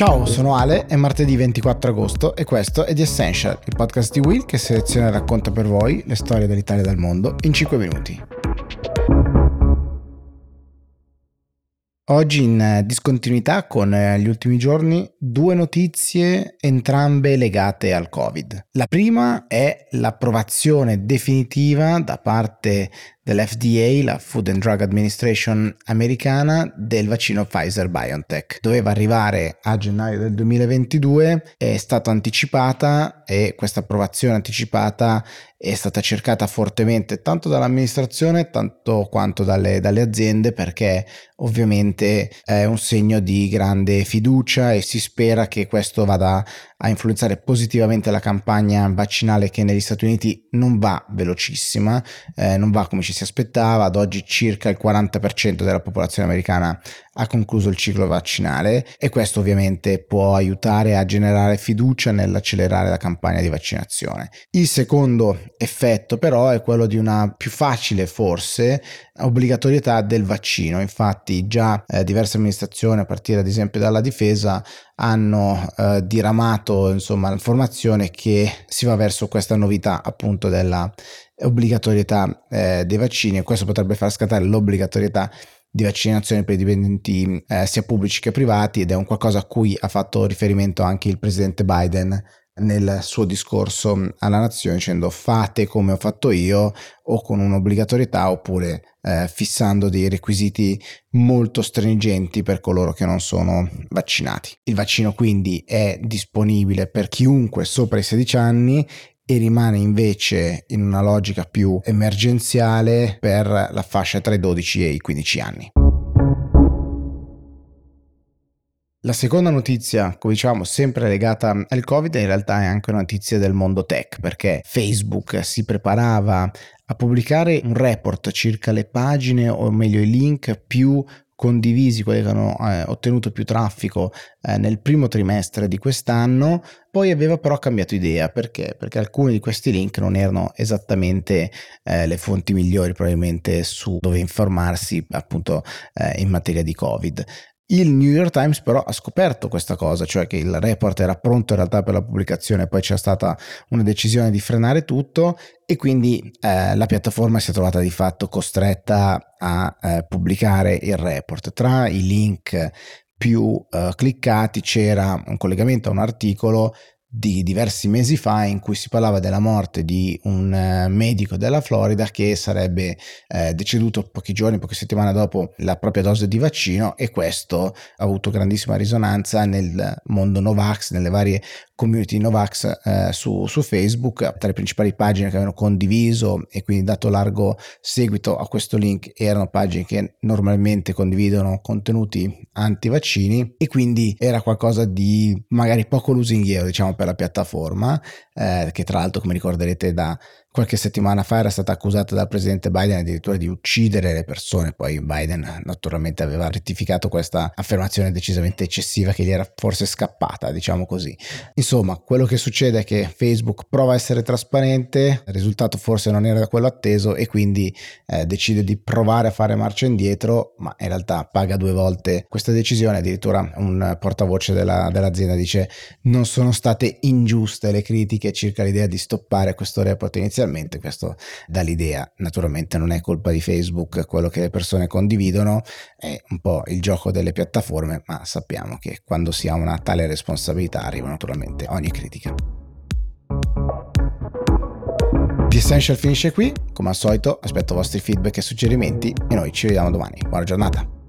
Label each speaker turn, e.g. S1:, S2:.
S1: Ciao, sono Ale, è martedì 24 agosto e questo è The Essential, il podcast di Will che seleziona e racconta per voi le storie dell'Italia e del mondo in 5 minuti. Oggi in discontinuità con eh, gli ultimi giorni due notizie entrambe legate al Covid. La prima è l'approvazione definitiva da parte dell'FDA, la Food and Drug Administration americana, del vaccino Pfizer BioNTech. Doveva arrivare a gennaio del 2022, è stata anticipata e questa approvazione anticipata è stata cercata fortemente tanto dall'amministrazione tanto quanto dalle, dalle, aziende perché ovviamente è un segno di grande fiducia e si spera che questo vada a influenzare positivamente la campagna vaccinale che negli Stati Uniti non va velocissima, eh, non va come ci si aspettava, ad oggi circa il 40% della popolazione americana ha concluso il ciclo vaccinale e questo ovviamente può aiutare a generare fiducia nell'accelerare la campagna di vaccinazione. Il secondo effetto però è quello di una più facile forse obbligatorietà del vaccino. Infatti già eh, diverse amministrazioni a partire ad esempio dalla difesa hanno eh, diramato insomma l'informazione che si va verso questa novità appunto della obbligatorietà eh, dei vaccini e questo potrebbe far scattare l'obbligatorietà di vaccinazione per i dipendenti eh, sia pubblici che privati ed è un qualcosa a cui ha fatto riferimento anche il presidente Biden nel suo discorso alla nazione dicendo fate come ho fatto io o con un'obbligatorietà oppure eh, fissando dei requisiti molto stringenti per coloro che non sono vaccinati. Il vaccino quindi è disponibile per chiunque sopra i 16 anni e rimane invece in una logica più emergenziale per la fascia tra i 12 e i 15 anni. La seconda notizia, come diciamo, sempre legata al Covid, in realtà è anche una notizia del mondo tech, perché Facebook si preparava a pubblicare un report circa le pagine, o meglio i link più condivisi, quelli che hanno eh, ottenuto più traffico eh, nel primo trimestre di quest'anno, poi aveva però cambiato idea, perché? Perché alcuni di questi link non erano esattamente eh, le fonti migliori probabilmente su dove informarsi appunto eh, in materia di Covid. Il New York Times però ha scoperto questa cosa, cioè che il report era pronto in realtà per la pubblicazione, poi c'è stata una decisione di frenare tutto e quindi eh, la piattaforma si è trovata di fatto costretta a eh, pubblicare il report. Tra i link più eh, cliccati c'era un collegamento a un articolo di diversi mesi fa in cui si parlava della morte di un eh, medico della Florida che sarebbe eh, deceduto pochi giorni, poche settimane dopo la propria dose di vaccino e questo ha avuto grandissima risonanza nel mondo Novax, nelle varie community Novax eh, su, su, Facebook. Tra le principali pagine che avevano condiviso e quindi dato largo seguito a questo link erano pagine che normalmente condividono contenuti anti-vaccini e quindi era qualcosa di magari poco lusinghiero diciamo per la piattaforma eh, che tra l'altro come ricorderete da qualche settimana fa era stata accusata dal presidente Biden addirittura di uccidere le persone, poi Biden naturalmente aveva rettificato questa affermazione decisamente eccessiva che gli era forse scappata, diciamo così. Insomma, quello che succede è che Facebook prova a essere trasparente, il risultato forse non era quello atteso e quindi eh, decide di provare a fare marcia indietro, ma in realtà paga due volte questa decisione, addirittura un portavoce della, dell'azienda dice non sono state ingiuste le critiche circa l'idea di stoppare questo report iniziale inizialmente, questo dà l'idea, naturalmente non è colpa di Facebook quello che le persone condividono, è un po' il gioco delle piattaforme, ma sappiamo che quando si ha una tale responsabilità arriva naturalmente ogni critica. The Essential finisce qui, come al solito aspetto i vostri feedback e suggerimenti e noi ci vediamo domani. Buona giornata!